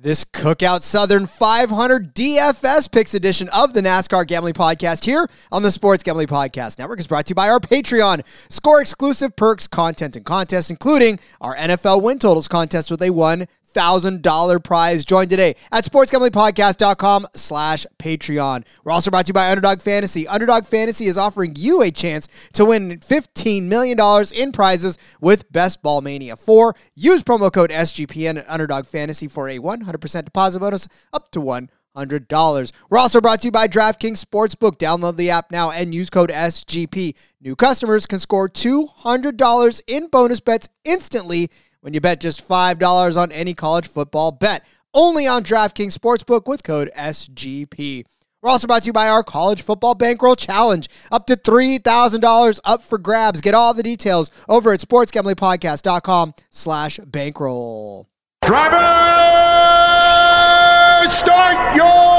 This Cookout Southern 500 DFS Picks edition of the NASCAR Gambling Podcast here on the Sports Gambling Podcast Network is brought to you by our Patreon. Score exclusive perks, content, and contests, including our NFL win totals contest with a one $1,000 prize. Join today at sportsgamblingpodcast.com slash Patreon. We're also brought to you by Underdog Fantasy. Underdog Fantasy is offering you a chance to win $15 million in prizes with Best Ball Mania 4. Use promo code SGPN at Underdog Fantasy for a 100% deposit bonus up to one hundred dollars. We're also brought to you by DraftKings Sportsbook. Download the app now and use code SGP. New customers can score two hundred dollars in bonus bets instantly when you bet just $5 on any college football bet. Only on DraftKings Sportsbook with code SGP. We're also brought to you by our College Football Bankroll Challenge. Up to $3,000 up for grabs. Get all the details over at sportsgamblingpodcast.com slash bankroll. Driver, start your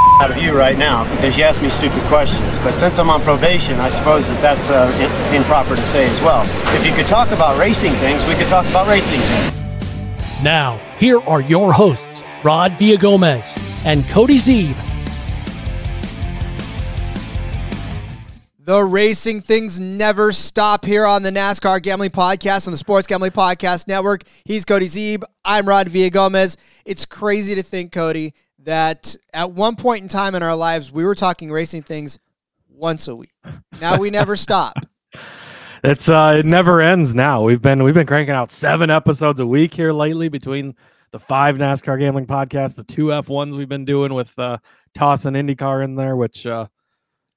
out of you right now because you ask me stupid questions. But since I'm on probation, I suppose that that's uh, improper to say as well. If you could talk about racing things, we could talk about racing things. Now, here are your hosts, Rod Villagomez and Cody Zeeb. The racing things never stop here on the NASCAR Gambling Podcast on the Sports Gambling Podcast Network. He's Cody Zeeb. I'm Rod Villagomez. It's crazy to think, Cody, that at one point in time in our lives we were talking racing things once a week. Now we never stop. It's uh it never ends now. We've been we've been cranking out seven episodes a week here lately between the five NASCAR gambling podcasts, the two F1s we've been doing with uh Toss tossing IndyCar in there, which uh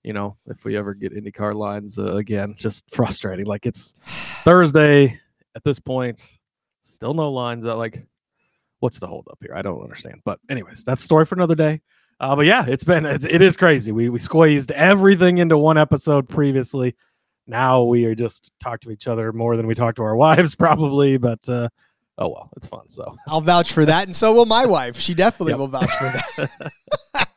you know, if we ever get IndyCar lines uh, again, just frustrating. Like it's Thursday at this point, still no lines. That like what's the holdup here? I don't understand. But anyways, that's story for another day. Uh, but yeah, it's been it's, it is crazy. We we squeezed everything into one episode previously. Now we are just talk to each other more than we talk to our wives, probably. But uh, oh well, it's fun. So I'll vouch for that, and so will my wife. She definitely yep. will vouch for that.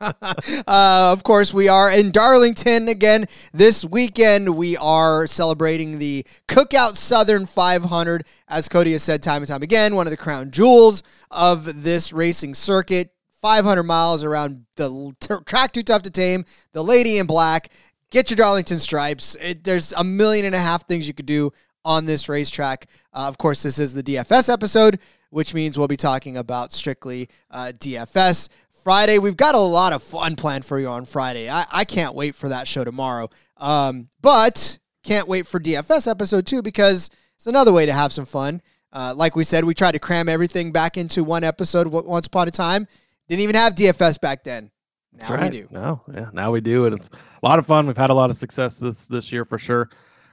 uh, of course, we are in Darlington again this weekend. We are celebrating the Cookout Southern 500, as Cody has said time and time again, one of the crown jewels of this racing circuit. 500 miles around the t- track too tough to tame. The lady in black. Get your Darlington stripes. It, there's a million and a half things you could do on this racetrack. Uh, of course, this is the DFS episode, which means we'll be talking about strictly uh, DFS. Friday. We've got a lot of fun planned for you on Friday. I, I can't wait for that show tomorrow. Um, but can't wait for DFS episode two because it's another way to have some fun. Uh, like we said, we tried to cram everything back into one episode once upon a time. Didn't even have DFS back then. Now right. we do. No, yeah, now we do, and it's a lot of fun. We've had a lot of success this this year for sure.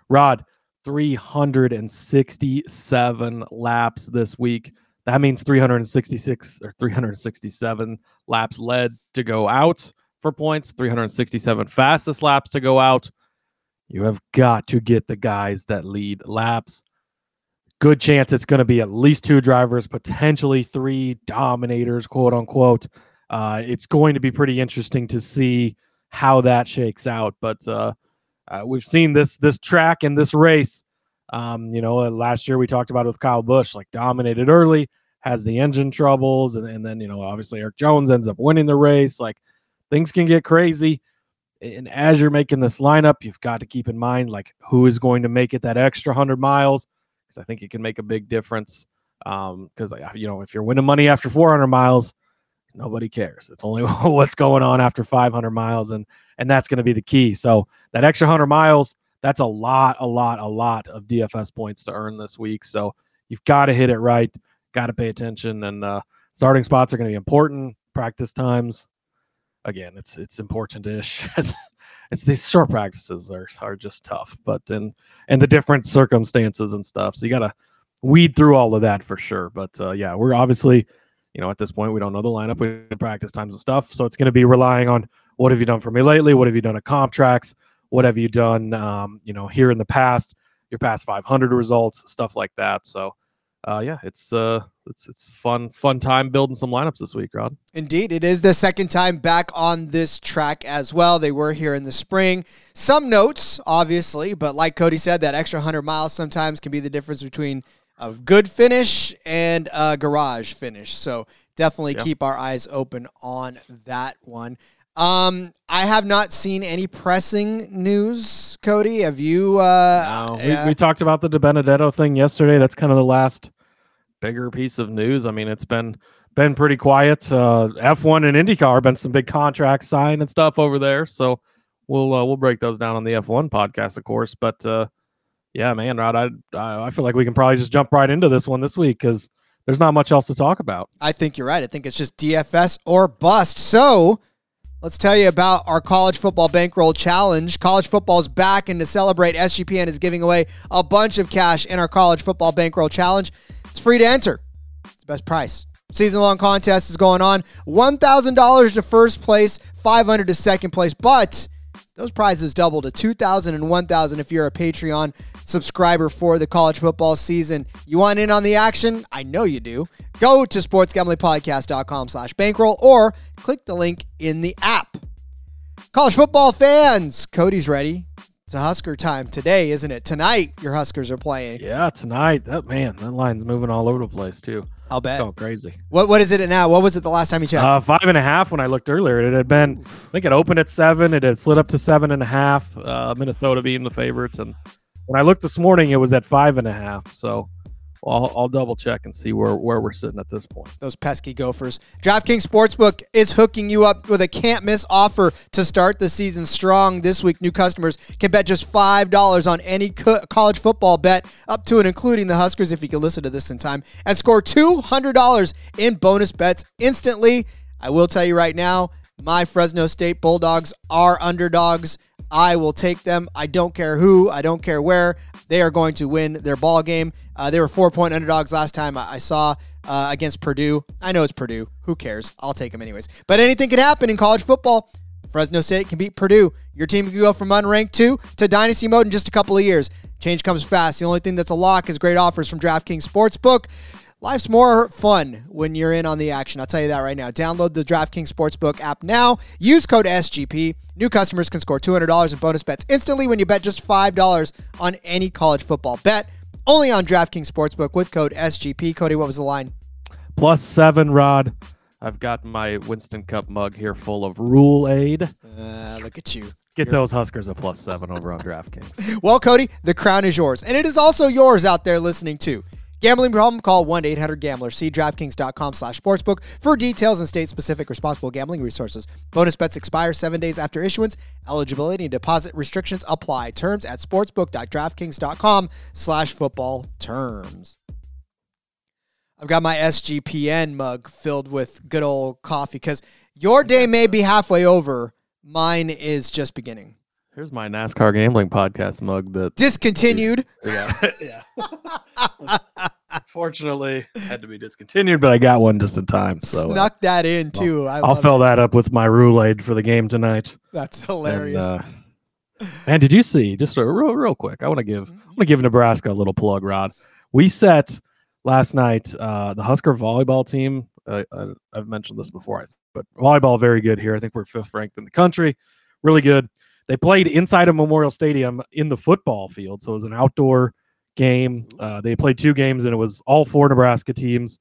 Rod, 367 laps this week. That means 366 or 367 laps led to go out for points, 367 fastest laps to go out. You have got to get the guys that lead laps. Good chance it's going to be at least two drivers, potentially three dominators, quote unquote. Uh, it's going to be pretty interesting to see how that shakes out. But uh, uh, we've seen this this track and this race. Um, you know, last year we talked about with Kyle Busch, like dominated early, has the engine troubles, and, and then you know obviously Erik Jones ends up winning the race. Like things can get crazy. And as you're making this lineup, you've got to keep in mind like who is going to make it that extra hundred miles because I think it can make a big difference. Because um, you know if you're winning money after 400 miles, nobody cares. It's only what's going on after 500 miles, and and that's going to be the key. So that extra hundred miles, that's a lot, a lot, a lot of DFS points to earn this week. So you've got to hit it right got to pay attention. And uh, starting spots are going to be important. Practice times. again, it's it's important ish. it's, these short practices are are just tough, but and and the different circumstances and stuff. So you gotta weed through all of that for sure. But uh, yeah, we're obviously, you know, at this point we don't know the lineup, we didn't practice times and stuff. So it's going to be relying on what have you done for me lately? What have you done at comp tracks? What have you done, um, you know, here in the past? Your past 500 results, stuff like that. So uh, yeah, it's uh, it's it's fun fun time building some lineups this week, Rod. Indeed, it is the second time back on this track as well. They were here in the spring. Some notes, obviously, but like Cody said, that extra 100 miles sometimes can be the difference between a good finish and a garage finish. So definitely Yeah. keep our eyes open on that one. Um, I have not seen any pressing news, Cody. Have you? Uh, we, yeah. we talked about the DiBenedetto thing yesterday. That's kind of the last bigger piece of news. I mean, it's been been pretty quiet. Uh, F1 and IndyCar been some big contracts signed and stuff over there. So we'll uh, we'll break those down on the F1 podcast, of course. But uh, yeah, man, Rod, I I I feel like we can probably just jump right into this one this week because there's not much else to talk about. I think you're right. I think it's just DFS or bust. So let's tell you about our college football bankroll challenge. College football is back, and to celebrate, SGPN is giving away a bunch of cash in our college football bankroll challenge. It's free to enter. It's the best price. Season long contest is going on. $1,000 to first place, 500 to second place, but those prizes double to 2000 and 1000 if you're a Patreon subscriber for the college football season. You want in on the action? I know you do. Go to sportsgamblingpodcast.com slash bankroll or click the link in the app. College football fans, Cody's ready. It's a Husker time today, isn't it? Tonight, your Huskers are playing. Yeah, tonight. That man, that line's moving all over the place too. I'll bet. Going crazy. What What is it now? What was it the last time you checked? Uh, five and a half when I looked earlier. It had been, I think it opened at seven. It had slid up to seven and a half. Uh, Minnesota being the favorite, and when I looked this morning, it was at five and a half. So I'll, I'll double check and see where where we're sitting at this point. those pesky gophers. DraftKings Sportsbook is hooking you up with a can't miss offer to start the season strong. This week, new customers can bet just $5 on any co- college football bet, up to and including the Huskers, if you can listen to this in time, and score $200 in bonus bets instantly. I will tell you right now, my Fresno State Bulldogs are underdogs. I will take them. I don't care who. I don't care where. They are going to win their ball game. Uh, they were four point underdogs last time I, I saw uh, against Purdue. I know it's Purdue. Who cares? I'll take them anyways. But anything can happen in college football. Fresno State can beat Purdue. Your team can go from unranked two to dynasty mode in just a couple of years. Change comes fast. The only thing that's a lock is great offers from DraftKings Sportsbook. Life's more fun when you're in on the action. I'll tell you that right now. Download the DraftKings Sportsbook app now. Use code SGP. New customers can score $200 in bonus bets instantly when you bet just $5 on any college football bet. Only on DraftKings Sportsbook with code SGP. Cody, what was the line? Plus seven, Rod. I've got my Winston Cup mug here full of Kool Aid. Uh, look at you. Get those Huskers a plus seven over on DraftKings. Well, Cody, the crown is yours. And it is also yours out there listening too. Gambling problem? Call 1-800-GAMBLER. See DraftKings.com slash sportsbook for details and state-specific responsible gambling resources. Bonus bets expire seven days after issuance. Eligibility and deposit restrictions apply. Terms at sportsbook.draftkings.com slash football terms. I've got my SGPN mug filled with good old coffee because your day may be halfway over. Mine is just beginning. Here's my NASCAR gambling podcast mug that Discontinued. Yeah. yeah. Fortunately, had to be discontinued, but I got one just in time. So uh, Snuck that in too. I I'll fill it. that up with my Kool Aid for the game tonight. That's And, hilarious. uh, man, did you see? Just a real, real quick. I want to give. Mm-hmm. I want to give Nebraska a little plug, Rod. We set last night uh, the Husker volleyball team. Uh, I, I've mentioned this before, but volleyball very good here. I think we're fifth ranked in the country. Really good. They played inside of Memorial Stadium in the football field, so it was an outdoor game. Uh, they played two games, and it was all four Nebraska teams: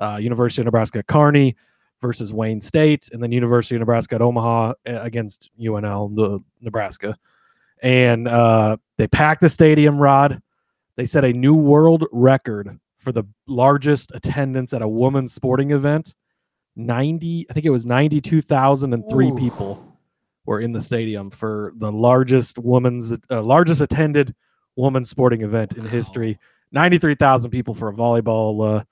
uh, University of Nebraska Kearney versus Wayne State, and then University of Nebraska at Omaha uh, against UNL, the- Nebraska. And uh, they packed the stadium. Rod, they set a new world record for the largest attendance at a women's sporting event. Ninety, I think it was ninety-two thousand and three people were in the stadium for the largest women's, uh, largest attended women's sporting event in history. Ninety-three thousand people for a volleyball uh,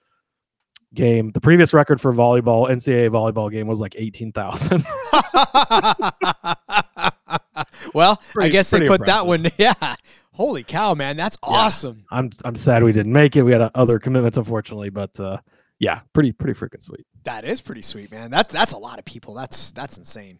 game. The previous record for volleyball, NCAA volleyball game, was like eighteen thousand. well, I guess they pretty put that one. Yeah. Holy cow, man. That's awesome. I'm I'm sad we didn't make it. We had uh, other commitments, unfortunately, but uh, yeah, pretty pretty freaking sweet. That is pretty sweet, man. That's that's a lot of people. That's that's insane.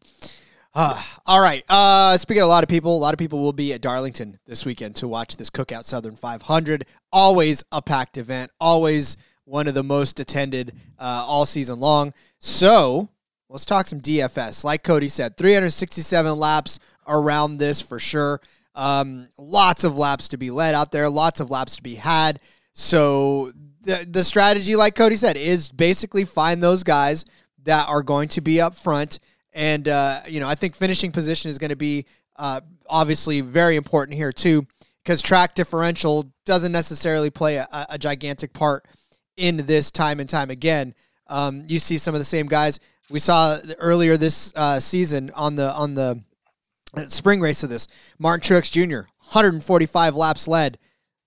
Uh, all right. Uh, speaking of a lot of people, a lot of people will be at Darlington this weekend to watch this Cookout Southern 500. Always a packed event. Always one of the most attended uh, all season long. So let's talk some DFS. Like Cody said, 367 laps around this for sure. Um, lots of laps to be led out there. Lots of laps to be had. So the the strategy, like Cody said, is basically find those guys that are going to be up front. And uh, you know, I think finishing position is going to be uh, obviously very important here too, because track differential doesn't necessarily play a, a gigantic part in this time and time again. Um, you see some of the same guys we saw earlier this uh, season on the on the spring race of this. Martin Truex Jr. 145 laps led,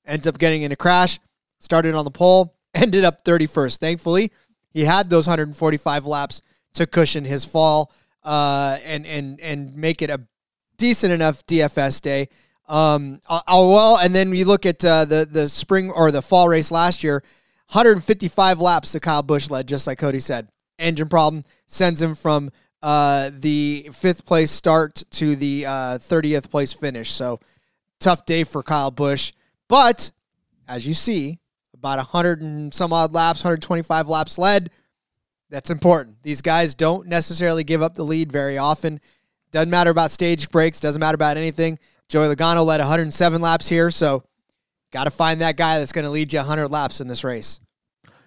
ends up getting in a crash, started on the pole, ended up 31st. Thankfully, he had those 145 laps to cushion his fall uh, and and and make it a decent enough DFS day. Um, oh, well, and then you look at uh, the the spring or the fall race last year, 155 laps that Kyle Busch led, just like Cody said. Engine problem sends him from uh, the fifth place start to the uh, 30th place finish. So tough day for Kyle Busch. But as you see, about 100 and some odd laps, 125 laps led. That's important. These guys don't necessarily give up the lead very often. Doesn't matter about stage breaks, doesn't matter about anything. Joey Logano led 107 laps here, so got to find that guy that's going to lead you 100 laps in this race.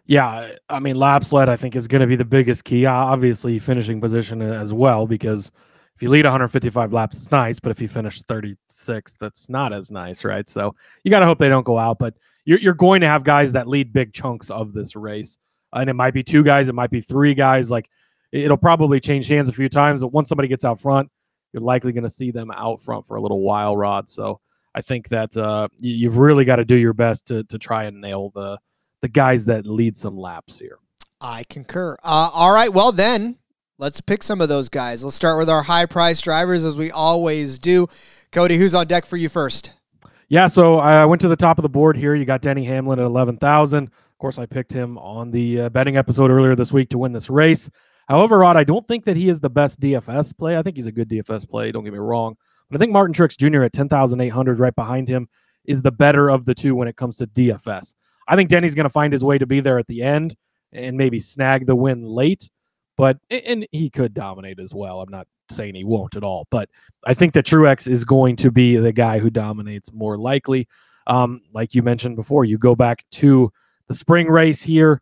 Yeah, I mean, laps led I think is going to be the biggest key. Obviously, finishing position as well because if you lead 155 laps, it's nice, but if you finish 36, that's not as nice, right? So you got to hope they don't go out, but you're you're going to have guys that lead big chunks of this race, and it might be two guys, it might be three guys. Like it'll probably change hands a few times. But once somebody gets out front, you're likely going to see them out front for a little while, Rod. So I think that uh, you, you've really got to do your best to to try and nail the the guys that lead some laps here. I concur. Uh, all right, well then, let's pick some of those guys. Let's start with our high price drivers as we always do. Cody, who's on deck for you first? Yeah, so I went to the top of the board here. You got Denny Hamlin at 11,000. Of course, I picked him on the uh, betting episode earlier this week to win this race. However, Rod, I don't think that he is the best DFS play. I think he's a good DFS play, don't get me wrong. But I think Martin Truex Jr. at 10,800 right behind him is the better of the two when it comes to DFS. I think Denny's going to find his way to be there at the end and maybe snag the win late, but and he could dominate as well. I'm not saying he won't at all, but I think that Truex is going to be the guy who dominates more likely. Um, like you mentioned before, you go back to the spring race here,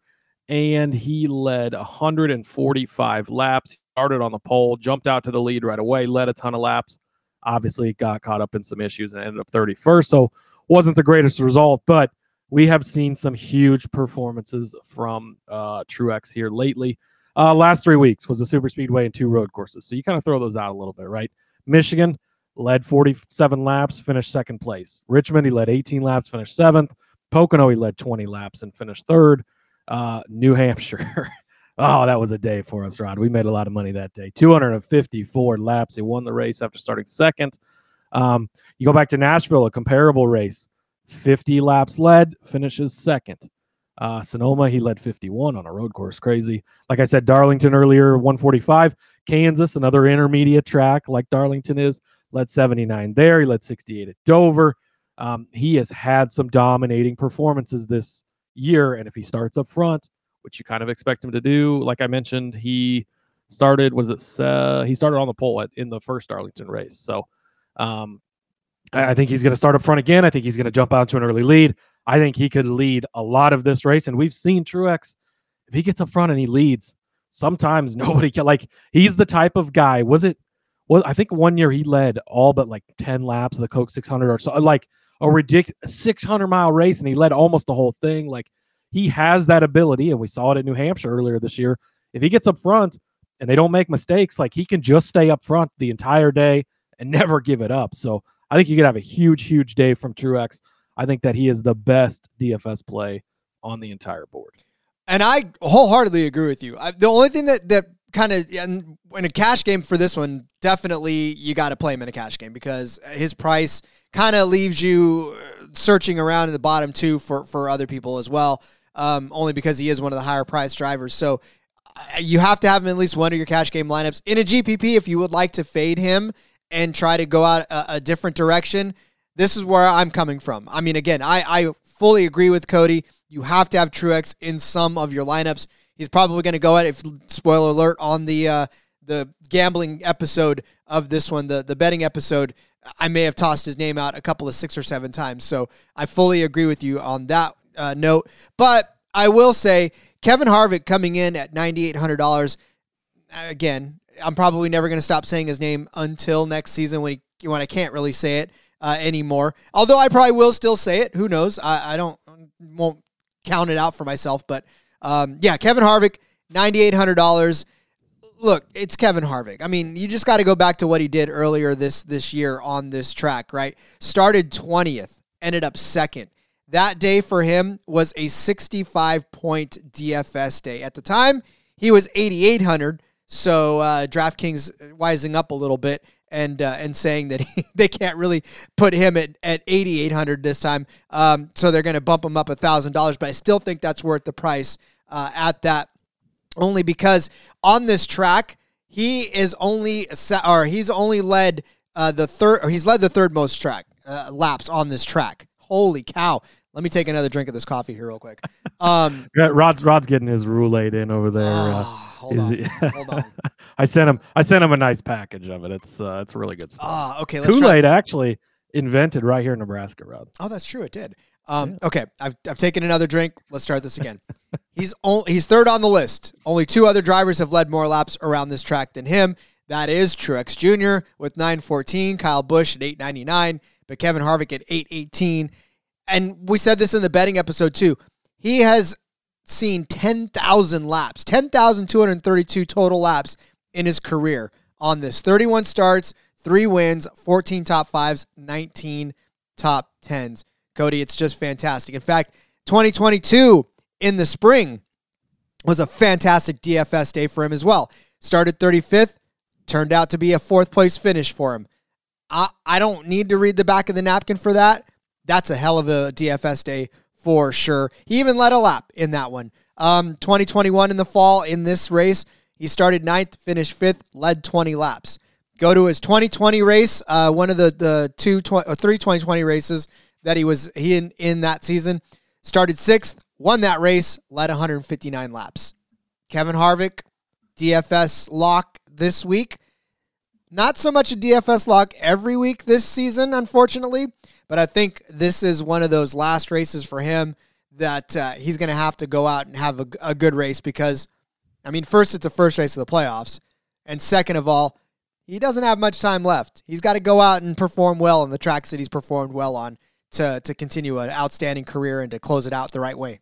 and he led 145 laps. Started on the pole, jumped out to the lead right away, led a ton of laps. Obviously, got caught up in some issues and ended up 31st. So wasn't the greatest result, but we have seen some huge performances from uh, Truex here lately. Uh, last three weeks was a super speedway and two road courses. So you kind of throw those out a little bit, right? Michigan led 47 laps, finished second place. Richmond, he led 18 laps, finished seventh. Pocono, he led 20 laps and finished third. Uh, New Hampshire. oh, that was a day for us, Rod. We made a lot of money that day. 254 laps. He won the race after starting second. Um, you go back to Nashville, a comparable race. 50 laps led, finishes second. Uh, Sonoma, he led 51 on a road course. Crazy. Like I said, Darlington earlier, 145. Kansas, another intermediate track like Darlington is, led 79 there. He led 68 at Dover. Um, he has had some dominating performances this year. And if he starts up front, which you kind of expect him to do, like I mentioned, he started, was it, uh, he started on the pole at, in the first Darlington race. So, um, I think he's going to start up front again. I think he's going to jump out to an early lead. I think he could lead a lot of this race. And we've seen Truex, if he gets up front and he leads, sometimes nobody can, like, he's the type of guy. Was it, was I think one year he led all but like 10 laps of the Coke 600 or so, like a ridiculous 600 mile race, and he led almost the whole thing. Like, he has that ability. And we saw it at New Hampshire earlier this year. If he gets up front and they don't make mistakes, like, he can just stay up front the entire day and never give it up. So, I think you could have a huge, huge day from Truex. I think that he is the best DFS play on the entire board. And I wholeheartedly agree with you. I, the only thing that that kind of in a cash game for this one, definitely you got to play him in a cash game because his price kind of leaves you uh, searching around in the bottom two for for other people as well. Um, only because he is one of the higher priced drivers. So uh, you have to have him in at least one of your cash game lineups in a GPP if you would like to fade him and try to go out a, a different direction. This is where I'm coming from. I mean, again, I, I fully agree with Cody. You have to have Truex in some of your lineups. He's probably going to go at if spoiler alert on the uh, the gambling episode of this one, the the betting episode. I may have tossed his name out a couple of six or seven times, so I fully agree with you on that uh, note. But I will say Kevin Harvick coming in at ninety eight hundred dollars. Again, I'm probably never going to stop saying his name until next season when he when I can't really say it uh, anymore. Although I probably will still say it. Who knows? I, I don't won't count it out for myself. But um, yeah, Kevin Harvick, ninety eight hundred dollars. Look, it's Kevin Harvick. I mean, you just got to go back to what he did earlier this this year on this track, right? Started twentieth, ended up second. That day for him was a 65 point DFS day. At the time, he was 8,800. So uh, DraftKings wising up a little bit and uh, and saying that he, they can't really put him at, at 8800 this time um, so they're going to bump him up a thousand dollars but i still think that's worth the price uh, at that only because on this track he is only or he's only led uh, the third or he's led the third most track uh, laps on this track holy cow let me take another drink of this coffee here real quick um, rod's rod's getting his Kool Aid in over there uh, hold on, hold on. I sent him. I sent him a nice package of it. It's uh, it's really good stuff. Ah, okay. Kool Aid actually invented right here in Nebraska, Rod. Oh, that's true. It did. Um. Okay, I've, I've taken another drink. Let's start this again. he's only, he's third on the list. Only two other drivers have led more laps around this track than him. That is Truex Jr. with 914, Kyle Busch at 899, but Kevin Harvick at 818. And we said this in the betting episode too. He has seen 10,000 laps, 10,232 total laps in his career on this 31 starts, three wins, 14 top fives, 19 top tens. Cody, it's just fantastic. In fact, 2022 in the spring was a fantastic DFS day for him as well. Started 35th, turned out to be a fourth place finish for him. I, I don't need to read the back of the napkin for that. That's a hell of a DFS day for sure. He even led a lap in that one. Um, 2021 in the fall in this race, he started ninth, finished fifth, led 20 laps. Go to his 2020 race, uh, one of the the two tw- or three 2020 races that he was he in, in that season. Started sixth, won that race, led 159 laps. Kevin Harvick, DFS lock this week. Not so much a DFS lock every week this season, unfortunately. But I think this is one of those last races for him that uh, he's going to have to go out and have a, a good race because, I mean, first, it's the first race of the playoffs. And second of all, he doesn't have much time left. He's got to go out and perform well on the tracks that he's performed well on to, to continue an outstanding career and to close it out the right way.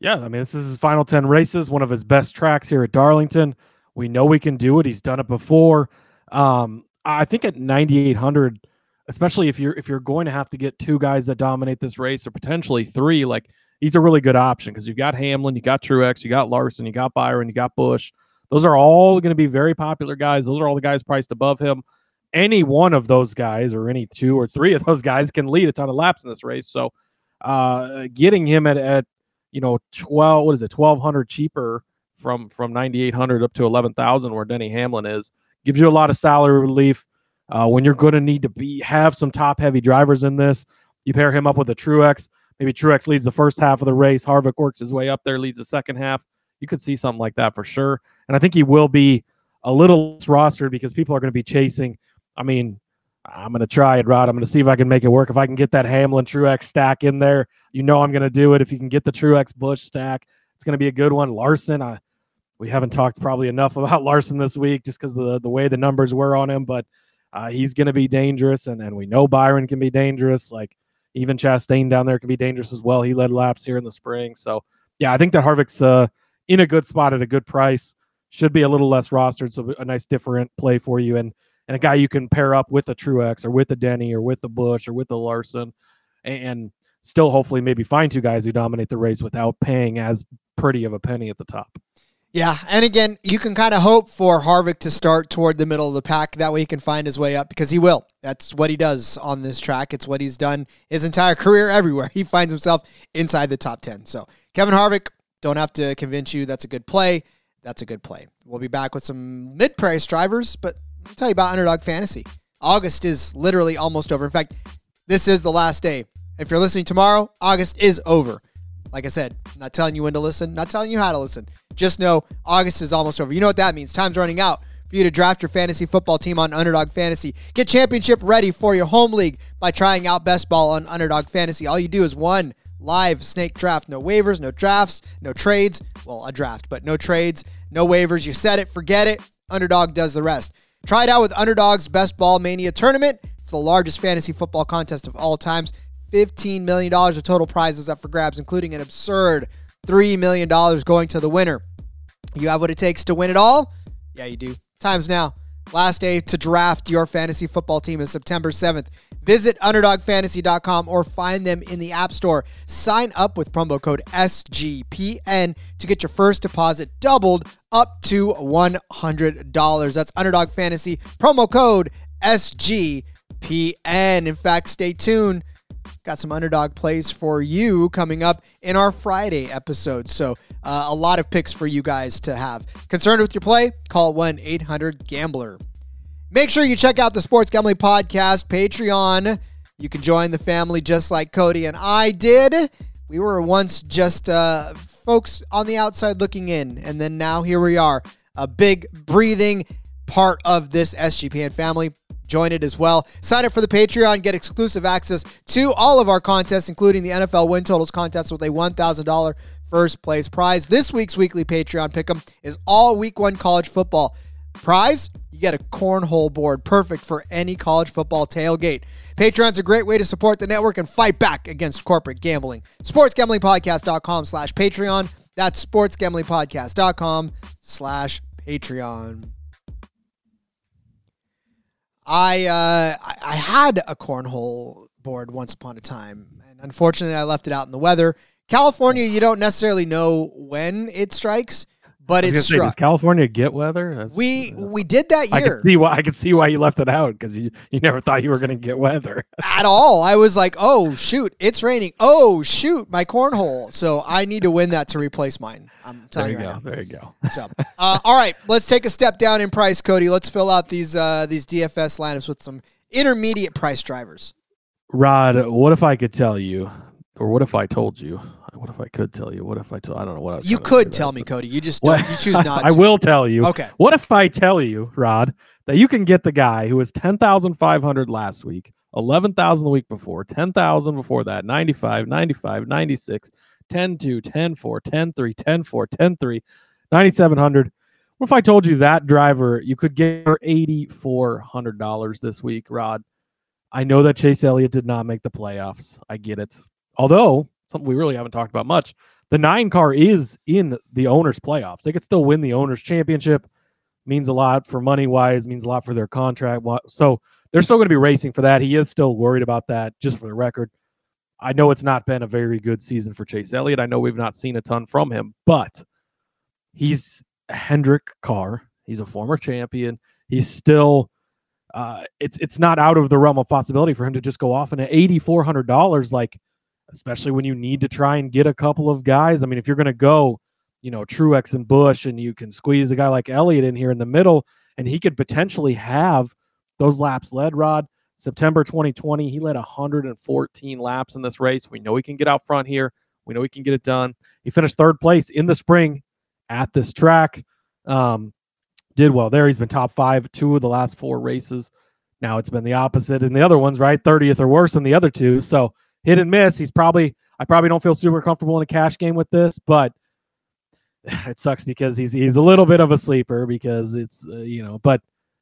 Yeah, I mean, this is his final 10 races, one of his best tracks here at Darlington. We know we can do it. He's done it before. Um, I think at 9,800, especially if you're if you're going to have to get two guys that dominate this race or potentially three, like he's a really good option because you've got Hamlin, you got Truex, you got Larson, you got Byron, you got Busch. Those are all going to be very popular guys. Those are all the guys priced above him. Any one of those guys, or any two or three of those guys, can lead a ton of laps in this race. So, uh, getting him at at you know twelve, what is it, twelve hundred cheaper from from ninety eight hundred up to eleven thousand, where Denny Hamlin is, gives you a lot of salary relief. Uh, when you're going to need to be have some top heavy drivers in this, you pair him up with a Truex. Maybe Truex leads the first half of the race. Harvick works his way up there, leads the second half. You could see something like that for sure. And I think he will be a little rostered because people are going to be chasing. I mean, I'm going to try it, Rod. I'm going to see if I can make it work. If I can get that Hamlin Truex stack in there, you know I'm going to do it. If you can get the Truex Busch stack, it's going to be a good one. Larson, I, we haven't talked probably enough about Larson this week just because the the way the numbers were on him, but uh, he's going to be dangerous, and and we know Byron can be dangerous. Like even Chastain down there can be dangerous as well. He led laps here in the spring, so yeah, I think that Harvick's uh, in a good spot at a good price. Should be a little less rostered, so a nice different play for you, and and a guy you can pair up with a Truex or with a Denny or with the Busch or with the Larson, and, and still hopefully maybe find two guys who dominate the race without paying as pretty of a penny at the top. Yeah, and again, you can kind of hope for Harvick to start toward the middle of the pack. That way, he can find his way up because he will. That's what he does on this track. It's what he's done his entire career everywhere. He finds himself inside the top ten. So, Kevin Harvick, don't have to convince you that's a good play. That's a good play. We'll be back with some mid-price drivers, but I'll tell you about Underdog Fantasy. August is literally almost over. In fact, this is the last day. If you're listening tomorrow, August is over. Like I said, not telling you when to listen, not telling you how to listen. Just know August is almost over. You know what that means. Time's running out for you to draft your fantasy football team on Underdog Fantasy. Get championship ready for your home league by trying out best ball on Underdog Fantasy. All you do is one live snake draft. No waivers, no drafts, no trades. Well, a draft, but no trades, no waivers. You set it, forget it. Underdog does the rest. Try it out with Underdog's Best Ball Mania Tournament. It's the largest fantasy football contest of all times. $15 million of total prizes up for grabs, including an absurd $3 million going to the winner. You have what it takes to win it all? Yeah, you do. Time's now. Last day to draft your fantasy football team is September 7th. Visit UnderdogFantasy.com or find them in the App Store. Sign up with promo code SGPN to get your first deposit doubled up to $100. That's Underdog Fantasy, promo code SGPN. In fact, stay tuned got some underdog plays for you coming up in our Friday episode. So, uh, a lot of picks for you guys to have. Concerned with your play? Call 1 800 Gambler. Make sure you check out the Sports Gambling Podcast Patreon. You can join the family just like Cody and I did. We were once just uh, folks on the outside looking in, and then now here we are, a big breathing part of this SGPN family join it as well. Sign up for the Patreon, get exclusive access to all of our contests, including the NFL win totals contest with a $1,000 first place prize. This week's weekly Patreon pick'em is all week one college football. Prize, you get a cornhole board, perfect for any college football tailgate. Patreon's a great way to support the network and fight back against corporate gambling. SportsGamblingPodcast.com slash Patreon. That's SportsGamblingPodcast.com slash Patreon. I uh, I had a cornhole board once upon a time, and unfortunately, I left it out in the weather. California, you don't necessarily know when it strikes, but it's say, does California get weather? That's, we we did that year. I can see why I can see why you left it out because you you never thought you were going to get weather at all. I was like, oh shoot, it's raining. Oh shoot, my cornhole. So I need to win that to replace mine. I'm telling there you, you right go. now. There you go. So, uh, all right, let's take a step down in price, Cody. Let's fill out these uh, these DFS lineups with some intermediate price drivers. Rod, what if I could tell you, or what if I told you? What if I could tell you? What if I told? I don't know what I. You could tell me, Cody. You just don't, you choose not. I will tell you. Okay. What if I tell you, Rod, that you can get the guy who was ten thousand five hundred last week, eleven thousand the week before, ten thousand before that, 95, 95, 96, 10 2, 10 4, 10 3, 10 4, 10 3, 9700. What if I told you that driver you could get for $8,400 this week, Rod? I know that Chase Elliott did not make the playoffs. I get it. Although, something we really haven't talked about much, the nine car is in the owners' playoffs. They could still win the owners' championship. Means a lot for money wise, means a lot for their contract. So they're still going to be racing for that. He is still worried about that, just for the record. I know it's not been a very good season for Chase Elliott. I know we've not seen a ton from him, but he's Hendrick car. He's a former champion. He's still uh, it's it's not out of the realm of possibility for him to just go off and at eighty four hundred dollars, like especially when you need to try and get a couple of guys. I mean, if you're gonna go, you know, Truex and Busch, and you can squeeze a guy like Elliott in here in the middle, and he could potentially have those laps led, Rod. September 2020, he led 114 laps in this race. We know he can get out front here. We know he can get it done. He finished third place in the spring at this track. Um, did well there. He's been top five two of the last four races. Now it's been the opposite in the other ones, right? 30th or worse in the other two. So hit and miss. He's probably, I probably don't feel super comfortable in a cash game with this, but it sucks because he's he's a little bit of a sleeper because it's uh, you know, but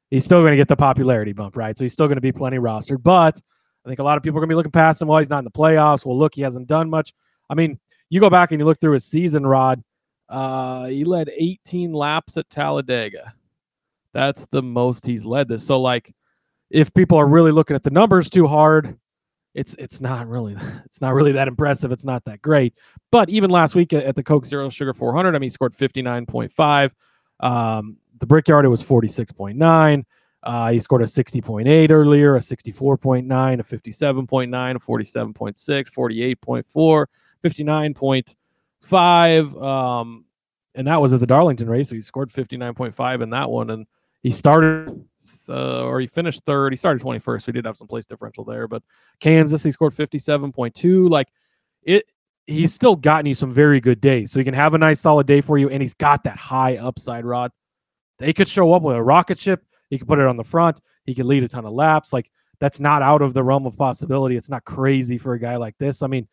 he's still going to get the popularity bump, right? So he's still going to be plenty rostered. But I think a lot of people are going to be looking past him. Well, he's not in the playoffs. Well, look, he hasn't done much. I mean, you go back and you look through his season, Rod. Uh, he led 18 laps at Talladega. That's the most he's led this. So, like, if people are really looking at the numbers too hard, it's it's not really it's not really that impressive. It's not that great. But even last week at, the Coke Zero Sugar 400, I mean, he scored 59.5. Um, the Brickyard it was 46.9. Uh, he scored a 60.8 earlier, a 64.9, a 57.9, a 47.6, 48.4, 59.5. Um, and that was at the Darlington race. So he scored 59.5 in that one. And he started uh, or he finished third. He started 21st, so he did have some place differential there. But Kansas, he scored 57.2. Like it, he's still gotten you some very good days. So he can have a nice solid day for you, and he's got that high upside rod. They could show up with a rocket ship. He could put it on the front. He could lead a ton of laps. Like that's not out of the realm of possibility. It's not crazy for a guy like this. I mean,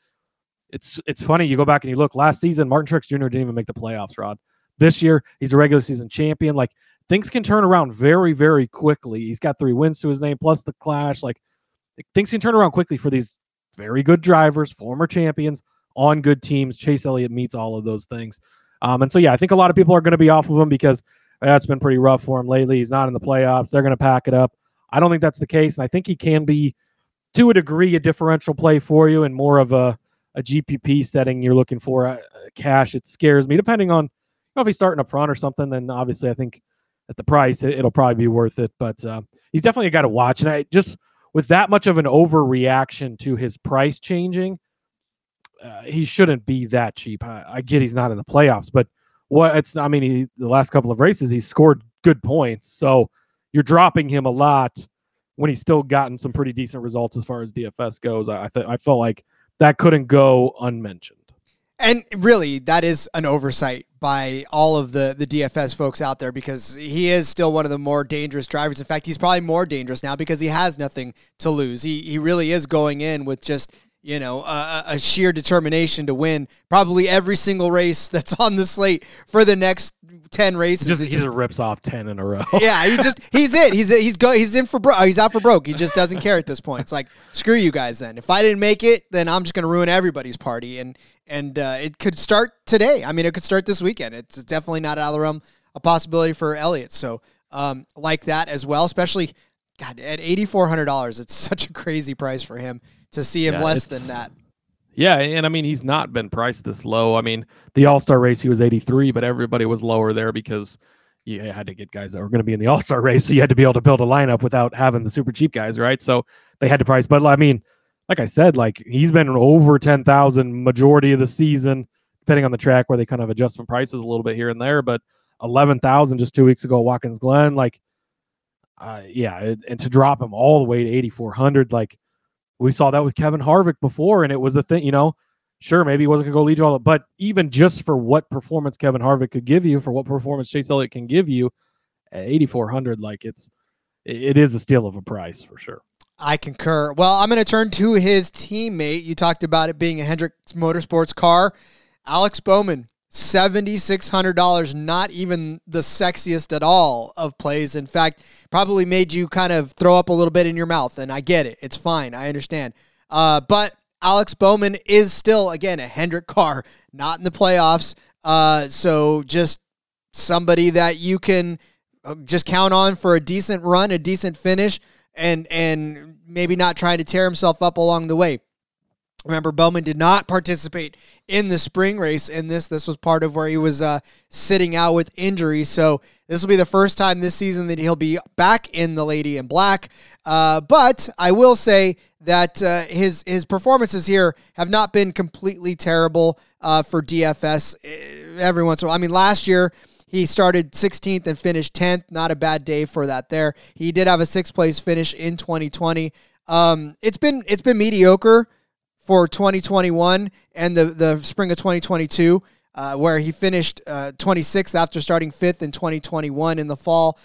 it's it's funny. You go back and you look. Last season, Martin Truex Jr. didn't even make the playoffs. Rod. This year, he's a regular season champion. Like things can turn around very, very quickly. He's got three wins to his name plus the clash. Like things can turn around quickly for these very good drivers, former champions on good teams. Chase Elliott meets all of those things. Um, and so, yeah, I think a lot of people are going to be off of him because that's been pretty rough for him lately. He's not in the playoffs. They're going to pack it up. I don't think that's the case. And I think he can be, to a degree, a differential play for you and more of a, a GPP setting you're looking for. Uh, cash, it scares me. Depending on you know, if he's starting up front or something, then obviously I think at the price, it, will probably be worth it. But uh, he's definitely a guy to watch. And I just, with that much of an overreaction to his price changing, uh, he shouldn't be that cheap. I, I, get he's not in the playoffs, but what it's, I mean, he, the last couple of races, he's scored good points. So you're dropping him a lot when he's still gotten some pretty decent results as far as DFS goes. I, I, th- I felt like that couldn't go unmentioned. And really, that is an oversight by all of the the DFS folks out there because he is still one of the more dangerous drivers. In fact, he's probably more dangerous now because he has nothing to lose. He he really is going in with just you know a, a sheer determination to win probably every single race that's on the slate for the next ten races. He just, he just, just rips off ten in a row. yeah, he just he's it. He's he's go he's in for bro. He's out for broke. He just doesn't care at this point. It's like screw you guys. Then if I didn't make it, then I'm just gonna ruin everybody's party. And and uh, it could start today. I mean, it could start this weekend. It's definitely not out of the realm a possibility for Elliott. So um, like that as well, especially God at eighty four hundred dollars. It's such a crazy price for him to see him yeah, less than that. Yeah, and I mean he's not been priced this low. I mean the All Star race he was eighty three, but everybody was lower there because you had to get guys that were going to be in the All Star race, so you had to be able to build a lineup without having the super cheap guys, right? So they had to price. But I mean like I said, like he's been over 10,000 majority of the season, depending on the track where they kind of adjust some prices a little bit here and there. But 11,000 just two weeks ago, Watkins Glen, like, uh, yeah, and to drop him all the way to 8,400, like we saw that with Kevin Harvick before, and it was a thing, you know. Sure, maybe he wasn't going to go lead you all, but even just for what performance Kevin Harvick could give you, for what performance Chase Elliott can give you, 8,400, like it's, it is a steal of a price for sure. I concur. Well, I'm going to turn to his teammate. You talked about it being a Hendrick Motorsports car. Alex Bowman, $7,600, not even the sexiest at all of plays. In fact, probably made you kind of throw up a little bit in your mouth, and I get it. It's fine. I understand. Uh, but Alex Bowman is still, again, a Hendrick car, not in the playoffs. Uh, so just somebody that you can uh, just count on for a decent run, a decent finish and and maybe not trying to tear himself up along the way. Remember, Bowman did not participate in the spring race in this. This was part of where he was uh, sitting out with injury. So this will be the first time this season that he'll be back in the Lady in Black. Uh, but I will say that uh, his his performances here have not been completely terrible uh, for DFS. Eh, every once in a while, I mean, last year he started 16th and finished 10th. Not a bad day for that there. He did have a sixth place finish in 2020. Um, it's been it's been mediocre for 2021 and the the spring of 2022, uh, where he finished uh, 26th after starting fifth in 2021 in the fall.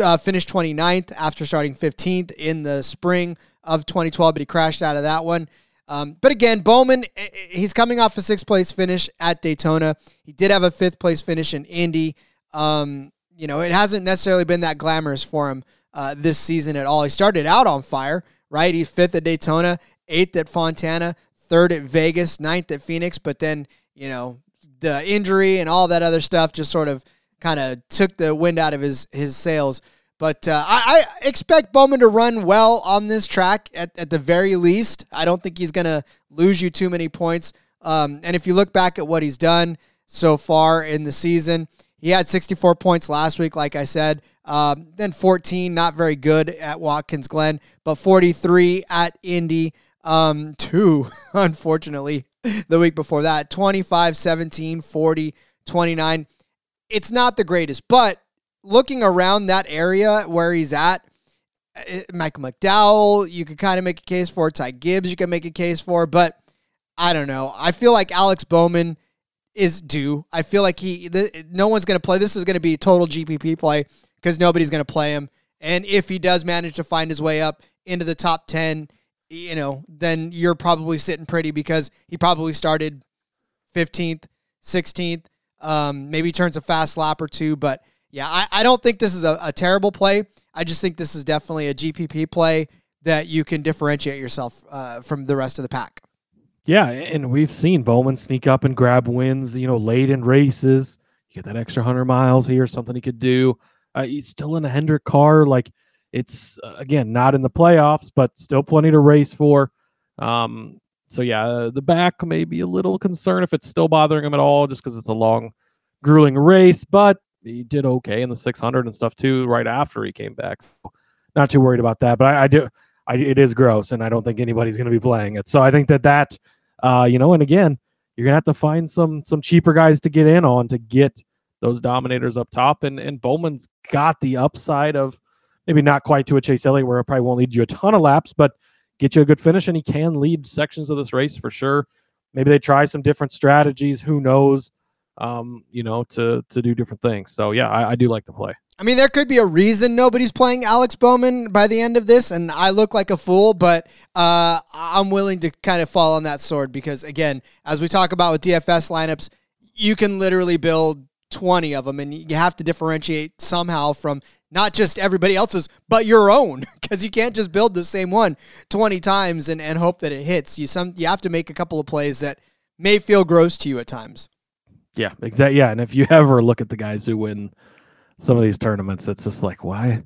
Uh, finished 29th after starting 15th in the spring of 2012, but he crashed out of that one. Um, but again, Bowman, eh, eh, he's coming off a sixth place finish at Daytona. He did have a fifth place finish in Indy. Um, you know, it hasn't necessarily been that glamorous for him uh, this season at all. He started out on fire, right? He's fifth at Daytona, eighth at Fontana, third at Vegas, ninth at Phoenix, but then, you know, the injury and all that other stuff just sort of kind of took the wind out of his his sails. But uh, I, I expect Bowman to run well on this track at, at the very least. I don't think he's going to lose you too many points. Um, and if you look back at what he's done so far in the season, he had 64 points last week, like I said. Um, then 14, not very good at Watkins Glen, but 43 at Indy. Um, two, unfortunately, the week before that 25, 17, 40, 29. It's not the greatest, but looking around that area where he's at, eh, Michael McDowell, you could kind of make a case for. Ty Gibbs, you can make a case for, but I don't know. I feel like Alex Bowman is due. I feel like he, the, no one's going to play. This is going to be total GPP play because nobody's going to play him. And if he does manage to find his way up into the top 10, you know, then you're probably sitting pretty because he probably started 15th, 16th. Um, maybe turns a fast lap or two, but yeah, I, I don't think this is a, a terrible play. I just think this is definitely a GPP play that you can differentiate yourself uh, from the rest of the pack. Yeah, and we've seen Bowman sneak up and grab wins, you know, late in races. You get that extra 100 miles here, something he could do. Uh, he's still in a Hendrick car. Like, it's, uh, again, not in the playoffs, but still plenty to race for. Um, so, yeah, the back may be a little concerned if it's still bothering him at all, just because it's a long, grueling race. But he did okay in the 600 and stuff too, right after he came back. Not too worried about that. But I, I do, I, it is gross, and I don't think anybody's going to be playing it. So I think that that uh, you know, and again, you're gonna have to find some some cheaper guys to get in on to get those dominators up top. And and Bowman's got the upside of maybe not quite to a Chase Elliott where it probably won't lead you a ton of laps, but get you a good finish, and he can lead sections of this race for sure. Maybe they try some different strategies. Who knows? Um, you know, to to do different things. So yeah, I, I do like the play. I mean, there could be a reason nobody's playing Alex Bowman by the end of this, and I look like a fool, but uh, I'm willing to kind of fall on that sword because, again, as we talk about with DFS lineups, you can literally build 20 of them, and you have to differentiate somehow from not just everybody else's, but your own, because you can't just build the same one 20 times and, and hope that it hits. You some you have to make a couple of plays that may feel gross to you at times. Yeah, exactly. Yeah, and if you ever look at the guys who win some of these tournaments, it's just like why.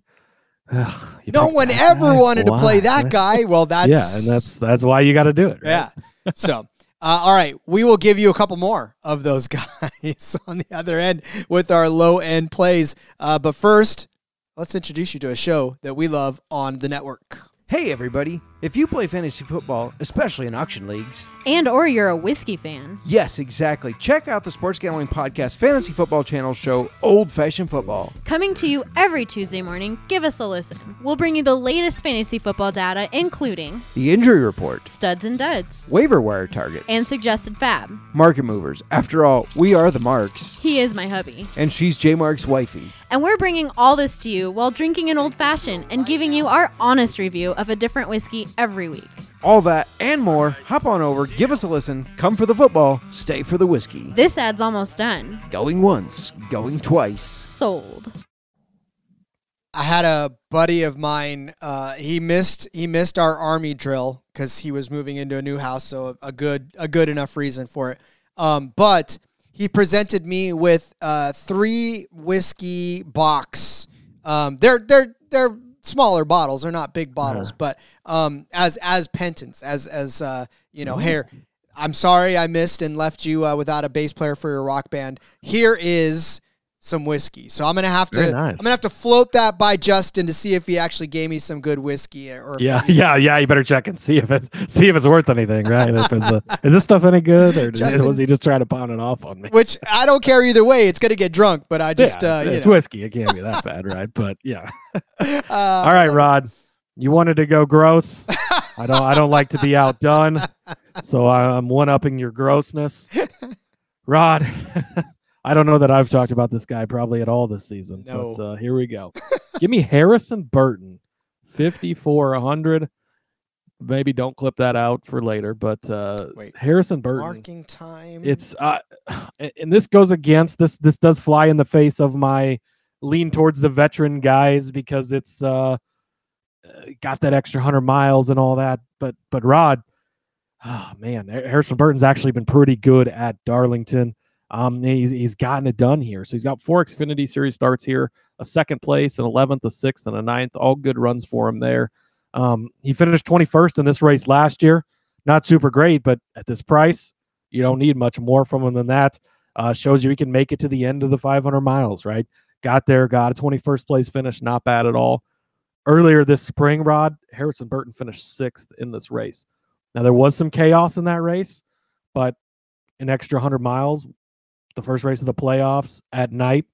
Ugh, no one ever guy? wanted why? to play that guy. Well, that's yeah, and that's that's why you got to do it. Right? Yeah. so, uh, all right, we will give you a couple more of those guys on the other end with our low end plays. Uh, but first, let's introduce you to a show that we love on the network. Hey, everybody. If you play fantasy football, especially in auction leagues, and or you're a whiskey fan. Yes, exactly. Check out the Sports Gambling Podcast Fantasy Football Channel show Old Fashioned Football. Coming to you every Tuesday morning, give us a listen. We'll bring you the latest fantasy football data, including the injury report, studs and duds, waiver wire targets, and suggested fab. Market movers. After all, we are the marks. He is my hubby. And she's J Mark's wifey. And we're bringing all this to you while drinking an old fashioned and giving you our honest review of a different whiskey every week. All that and more, hop on over, give us a listen, come for the football, stay for the whiskey. This ad's almost done. Going once, going twice. Sold. I had a buddy of mine. Uh, he missed he missed our army drill because he was moving into a new house, so a good a good enough reason for it. Um, but he presented me with uh, three whiskey box. Um, they're they're they're smaller bottles. They're not big bottles, but um, as as penance, as as uh, you know, here. I'm sorry I missed and left you uh, without a bass player for your rock band. Here is some whiskey. So I'm gonna have to nice. I'm gonna have to float that by Justin to see if he actually gave me some good whiskey. Or yeah, yeah, yeah. You better check and see if it's see if it's worth anything, right? it's a, is this stuff any good, or Justin, was he just trying to pound it off on me? Which I don't care either way. It's gonna get drunk, but I just yeah, it's, uh, it's whiskey. It can't be that bad, right? But yeah. Uh, All right, Rod. You wanted to go gross. I don't. I don't like to be outdone, so I'm one upping your grossness. Rod, I don't know that I've talked about this guy probably at all this season. No. But uh, here we go. Give me Harrison Burton, 5400. Maybe don't clip that out for later, but uh, Wait, Harrison Burton. Marking time. It's uh, and this goes against this. This does fly in the face of my lean towards the veteran guys because it's uh, got that extra hundred miles and all that. But but Rod, oh man, Harrison Burton's actually been pretty good at Darlington. Um, he's, he's gotten it done here. So he's got four Xfinity Series starts here, a second place, an 11th, a sixth, and a ninth. All good runs for him there. Um, he finished 21st in this race last year. Not super great, but at this price, you don't need much more from him than that. Uh, shows you he can make it to the end of the 500 miles, right? Got there, got a 21st place finish, not bad at all. Earlier this spring, Rod, Harrison Burton finished sixth in this race. Now, there was some chaos in that race, but an extra 100 miles, the first race of the playoffs at night,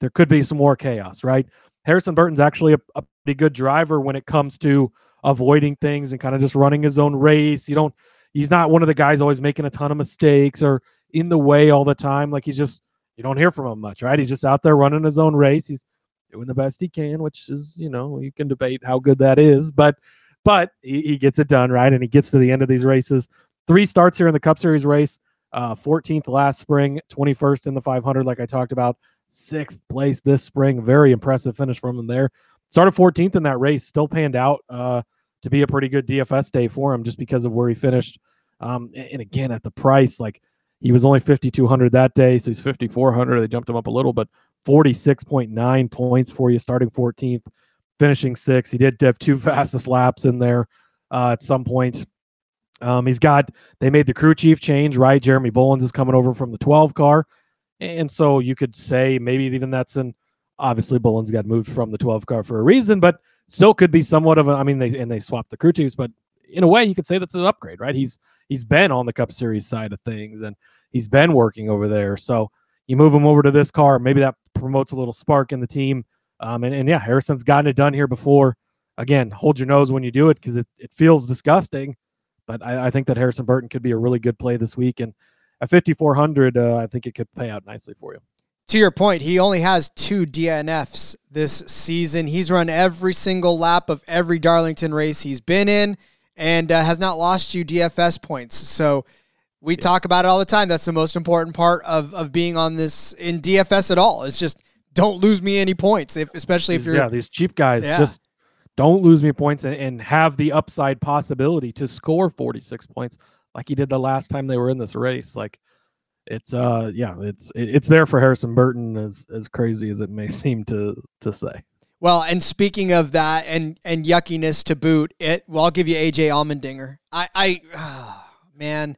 there could be some more chaos, right? Harrison Burton's actually a, a pretty good driver when it comes to avoiding things and kind of just running his own race. You don't, he's not one of the guys always making a ton of mistakes or in the way all the time. Like he's just, you don't hear from him much, right? He's just out there running his own race. He's doing the best he can, which is, you know, you can debate how good that is, but, but he, he gets it done, right? And he gets to the end of these races. Three starts here in the Cup Series race, uh, 14th last spring, 21st in the 500, like I talked about, sixth place this spring. Very impressive finish from him there. Started 14th in that race, still panned out uh, to be a pretty good DFS day for him just because of where he finished. Um, and, again, at the price, like he was only 5,200 that day, so he's 5,400. They jumped him up a little, but 46.9 points for you, starting 14th, finishing sixth. He did have two fastest laps in there uh, at some point. Um, he's got, they made the crew chief change, right? Jeremy Bullins is coming over from the 12 car. And so you could say maybe even that's an, obviously Bullins got moved from the 12 car for a reason, but still could be somewhat of a, I mean, they, and they swapped the crew chiefs, but in a way you could say that's an upgrade, right? He's, he's been on the cup series side of things and he's been working over there. So you move him over to this car, maybe that promotes a little spark in the team. Um, and, and yeah, Harrison's gotten it done here before. Again, hold your nose when you do it because it, it feels disgusting. But I, I, think that Harrison Burton could be a really good play this week. And at 5,400, uh, I think it could pay out nicely for you. To your point, he only has two DNFs this season. He's run every single lap of every Darlington race he's been in and uh, has not lost you DFS points. So we yeah. talk about it all the time. That's the most important part of, of being on this in DFS at all. It's just don't lose me any points, if especially if you're yeah these cheap guys yeah. just don't lose me points and, and have the upside possibility to score 46 points like he did the last time they were in this race. Like it's uh yeah, it's it's there for Harrison Burton as as crazy as it may seem to to say. Well, and speaking of that and and yuckiness to boot, it well I'll give you AJ Allmendinger. I I oh, man,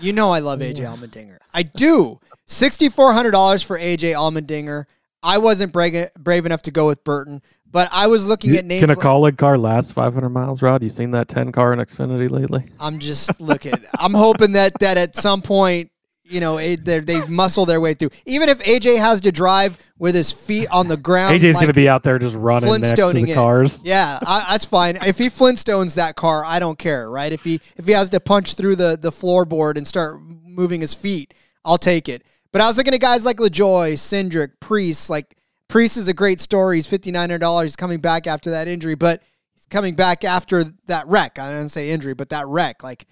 you know I love AJ Allmendinger. I do. $6400 for AJ Allmendinger. I wasn't brave, brave enough to go with Burton. But I was looking at names. Can a like, car last 500 miles, Rod? You seen that 10 car in Xfinity lately? I'm just looking. I'm hoping that that at some point, you know, they they muscle their way through. Even if AJ has to drive with his feet on the ground, AJ's like going to be out there just running next to the cars. Yeah, I, that's fine. If he Flintstones that car, I don't care, right? If he if he has to punch through the the floorboard and start moving his feet, I'll take it. But I was looking at guys like LaJoie, Cindric, Preece, like Preece is a great story. He's fifty nine hundred dollars. He's coming back after that injury, but he's coming back after that wreck. I didn't say injury, but that wreck. Like,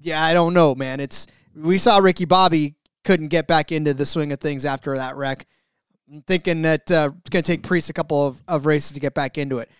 yeah, I don't know, man. It's we saw Ricky Bobby couldn't get back into the swing of things after that wreck. I'm thinking that uh, it's going to take Preece a couple of, of races to get back into it.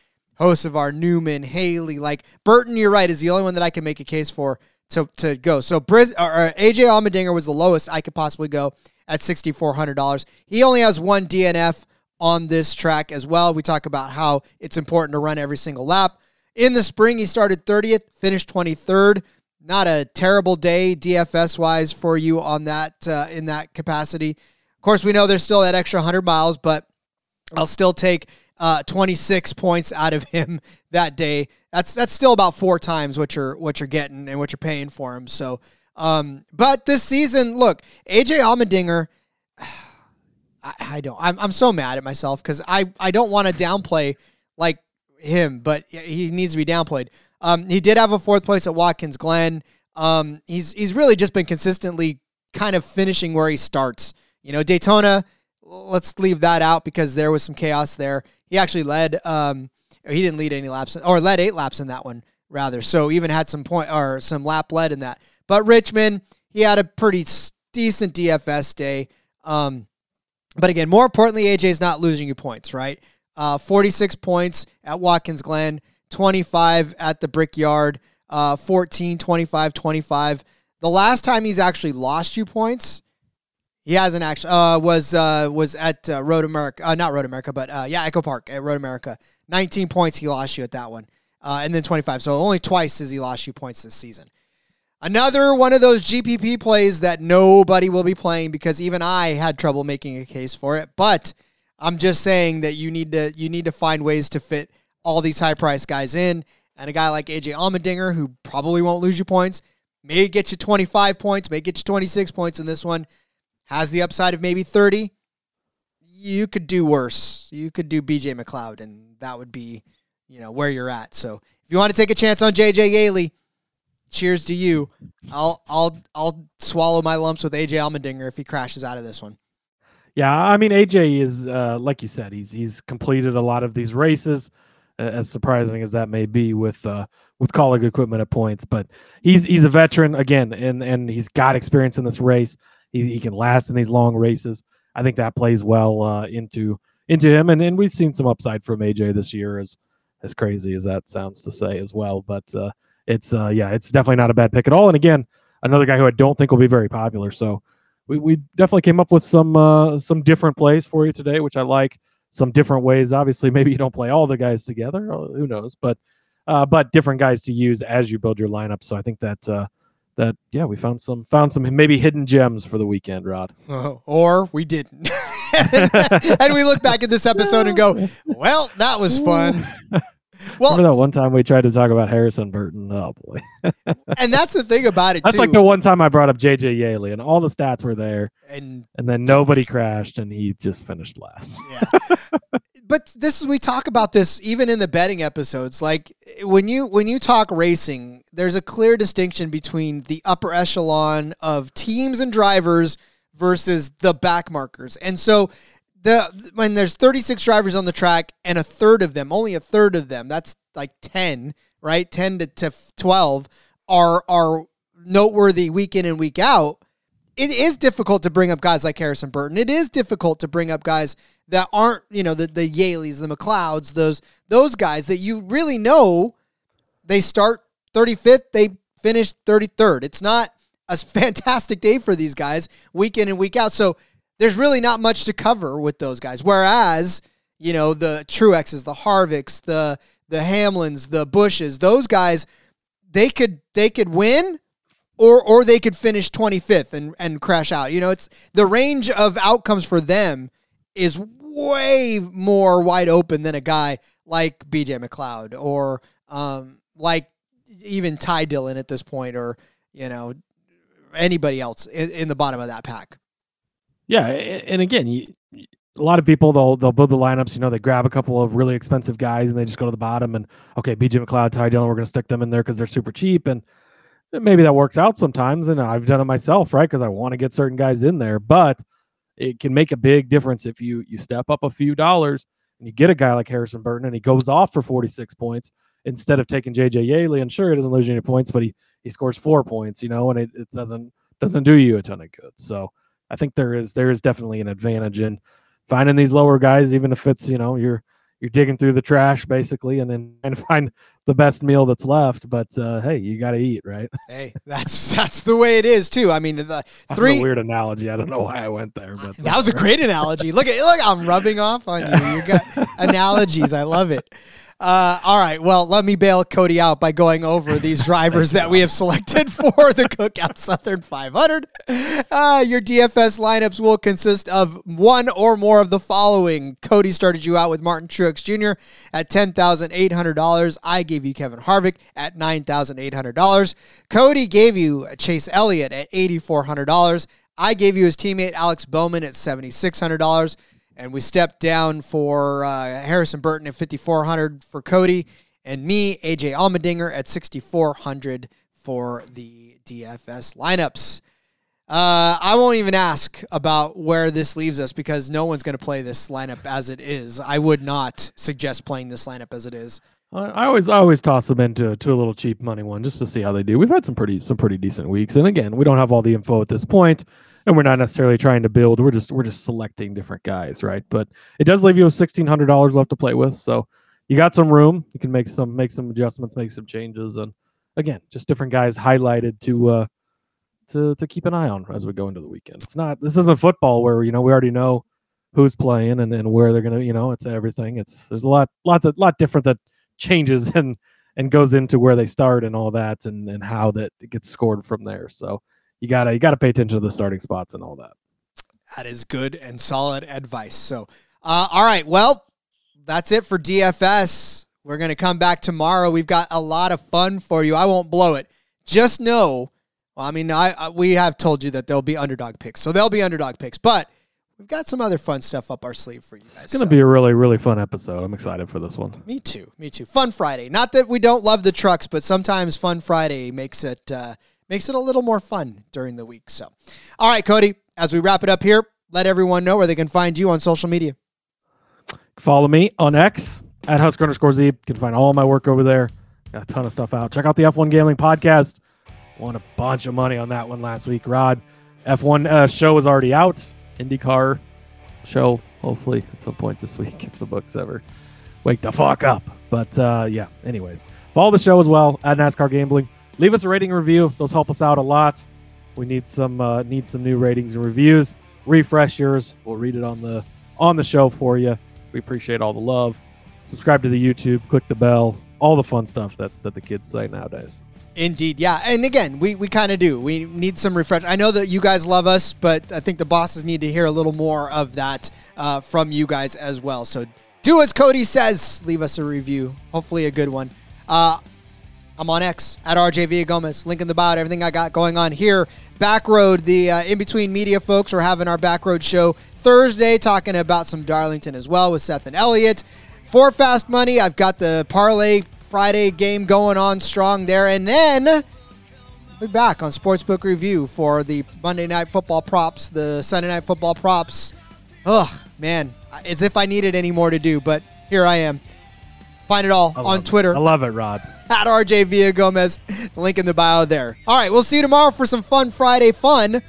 Hocevar Newman, Haley, like Burton, you're right, is the only one that I can make a case for to, to go. So Briz, or AJ Allmendinger was the lowest I could possibly go at $6,400. He only has one DNF on this track as well. We talk about how it's important to run every single lap. In the spring, he started 30th, finished 23rd. Not a terrible day DFS wise for you on that uh, in that capacity. Of course, we know there's still that extra 100 miles, but I'll still take uh, 26 points out of him that day. That's that's still about four times what you're what you're getting and what you're paying for him. So, um, but this season, look, AJ Allmendinger I, I don't. I'm, I'm so mad at myself because I, I don't want to downplay like him, but he needs to be downplayed. Um, he did have a fourth place at Watkins Glen. Um, he's he's really just been consistently kind of finishing where he starts. You know, Daytona. Let's leave that out because there was some chaos there. He actually led. Um, he didn't lead any laps or led eight laps in that one rather. So even had some point or some lap led in that. But Richmond, he had a pretty decent DFS day. Um, but again, more importantly, AJ is not losing you points, right? Uh, 46 points at Watkins Glen, 25 at the Brickyard, uh, 14, 25, 25. The last time he's actually lost you points, He hasn't actually. Uh, was uh, was at uh, Road America, uh, not Road America, but uh, yeah, Echo Park at Road America. 19 points he lost you at that one, uh, and then 25. So only twice has he lost you points this season. Another one of those GPP plays that nobody will be playing because even I had trouble making a case for it. But I'm just saying that you need to you need to find ways to fit all these high price guys in, and a guy like AJ Allmendinger who probably won't lose you points, may get you 25 points, may get you 26 points in this one, has the upside of maybe 30. You could do worse. You could do BJ McLeod, and that would be, you know, where you're at. So if you want to take a chance on JJ Yeley, cheers to you. I'll I'll I'll swallow my lumps with AJ Allmendinger if he crashes out of this one. Yeah, I mean AJ is uh, like you said, he's he's completed a lot of these races, as surprising as that may be with uh, with Kaulig equipment at points. But he's he's a veteran again, and and he's got experience in this race. He, he can last in these long races. I think that plays well uh, into into him, and and we've seen some upside from AJ this year, as as crazy as that sounds to say as well. But uh, it's uh, yeah, it's definitely not a bad pick at all. And again, another guy who I don't think will be very popular. So we, we definitely came up with some uh, some different plays for you today, which I like. Some different ways. Obviously, maybe you don't play all the guys together. Who knows? But uh, but different guys to use as you build your lineup. So I think that uh, that yeah, we found some found some maybe hidden gems for the weekend, Rod. or we didn't. and we look back at this episode and go, "Well, that was fun." Well, Remember that one time we tried to talk about Harrison Burton? Oh boy, and that's the thing about it. that's too. like the one time I brought up JJ Yeley, and all the stats were there, and and then nobody crashed, and he just finished last. yeah. but this is we talk about this even in the betting episodes. Like when you when you talk racing, there's a clear distinction between the upper echelon of teams and drivers versus the back markers. And so the when there's 36 drivers on the track and a third of them, only a third of them, that's like 10, right? 10 to, to 12 are are noteworthy week in and week out. It is difficult to bring up guys like Harrison Burton. It is difficult to bring up guys that aren't, you know, the the Yeleys, the McLeods, those those guys that you really know they start 35th, they finish 33rd. It's not a fantastic day for these guys week in and week out. So there's really not much to cover with those guys. Whereas, you know, the Truexes, the Harvicks, the the Hamlins, the Busches, those guys, they could they could win or or they could finish 25th and and crash out. You know, it's the range of outcomes for them is way more wide open than a guy like BJ McLeod or um like even Ty Dillon at this point or you know anybody else in, in the bottom of that pack. Yeah, and again, you, a lot of people they'll they'll build the lineups. You know, they grab a couple of really expensive guys and they just go to the bottom and okay, BJ McLeod, Ty Dillon, we're going to stick them in there because they're super cheap and eh, maybe that works out sometimes. And I've done it myself, right? Because I want to get certain guys in there, but it can make a big difference if you you step up a few dollars and you get a guy like Harrison Burton and he goes off for 46 points instead of taking JJ Yeley. And sure, he doesn't lose any points, but he he scores four points, you know, and it, it doesn't doesn't do you a ton of good. So I think there is there is definitely an advantage in finding these lower guys, even if it's you know you're you're digging through the trash basically, and then trying to find the best meal that's left. But uh, hey, you got to eat, right? Hey, that's that's the way it is too. I mean, the That's three. a weird analogy. I don't know why I went there, but That was a great analogy. Look at look, I'm rubbing off on you. You got analogies. I love it. Uh, all right. Well, let me bail Cody out by going over these drivers that we have selected for the Cook Out Southern 500. Uh, your DFS lineups will consist of one or more of the following. Cody started you out with Martin Truex Jr. at $10,800. I gave you Kevin Harvick at $9,800. Cody gave you Chase Elliott at $8,400. I gave you his teammate Alex Bowman at $7,600. And we stepped down for uh, Harrison Burton at 5400 for Cody, and me, AJ Allmendinger, at 6400 for the DFS lineups. Uh, I won't even ask about where this leaves us because no one's going to play this lineup as it is. I would not suggest playing this lineup as it is. I always I always toss them into to a little cheap money one just to see how they do. We've had some pretty some pretty decent weeks, and again, we don't have all the info at this point, and we're not necessarily trying to build. We're just we're just selecting different guys, right? But it does leave you with sixteen hundred dollars left to play with, so you got some room. You can make some make some adjustments, make some changes, and again, just different guys highlighted to uh to to keep an eye on as we go into the weekend. It's not this isn't football where you know we already know who's playing and, and where they're gonna you know it's everything. It's there's a lot lot that lot different that changes and and goes into where they start and all that and and how that gets scored from there. So you gotta you gotta pay attention to the starting spots and all that. That is good and solid advice. So, uh, all right. Well, that's it for DFS. We're to come back tomorrow. We've got a lot of fun for you. I won't blow it. Just know, well, I mean, I, I we have told you that there'll be underdog picks, so there'll be underdog picks, but we've got some other fun stuff up our sleeve for you guys. It's gonna so- be a really really fun episode. I'm excited for this one. Me too. Me too. Fun Friday. Not that we don't love the trucks, but sometimes Fun Friday makes it uh, makes it a little more fun during the week. So, all right, Cody. As we wrap it up here, let everyone know where they can find you on social media. Follow me on X at Husker underscore Z. You can find all my work over there. Got a ton of stuff out. Check out the F1 Gambling Podcast. Won a bunch of money on that one last week, Rod. F1 uh, show is already out. IndyCar show, hopefully, at some point this week, if the books ever wake the fuck up. But uh, yeah, anyways, follow the show as well at NASCAR Gambling. Leave us a rating review. Those help us out a lot. We need some uh, need some new ratings and reviews. Refresh yours. We'll read it on the on the show for you. We appreciate all the love. Subscribe to the YouTube, click the bell, all the fun stuff that, that the kids say nowadays. Indeed, yeah. And again, we, we kind of do. We need some refresh. I know that you guys love us, but I think the bosses need to hear a little more of that uh, from you guys as well. So do as Cody says. Leave us a review, hopefully a good one. Uh, I'm on X at RJ Villagomez. Link in the bio. Everything I got going on here. Backroad, the uh, in between media folks, we're having our Backroad show Thursday, talking about some Darlington as well with Seth and Elliott. For Fast Money, I've got the parlay Friday game going on strong there, and then we'll be back on Sportsbook Review for the Monday Night Football props, the Sunday Night Football props. Ugh, man, as if I needed any more to do, but here I am. Find it all on love it. Twitter I love it, Rod. at RJ Villagomez. Link in the bio there. All right, we'll see you tomorrow for some fun Friday fun.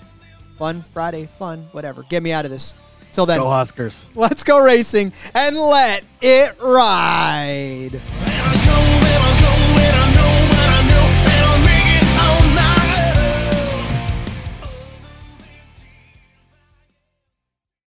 Fun Friday fun, whatever. Get me out of this. Till then, Go Huskers. let's go racing and let it ride. go, man, go.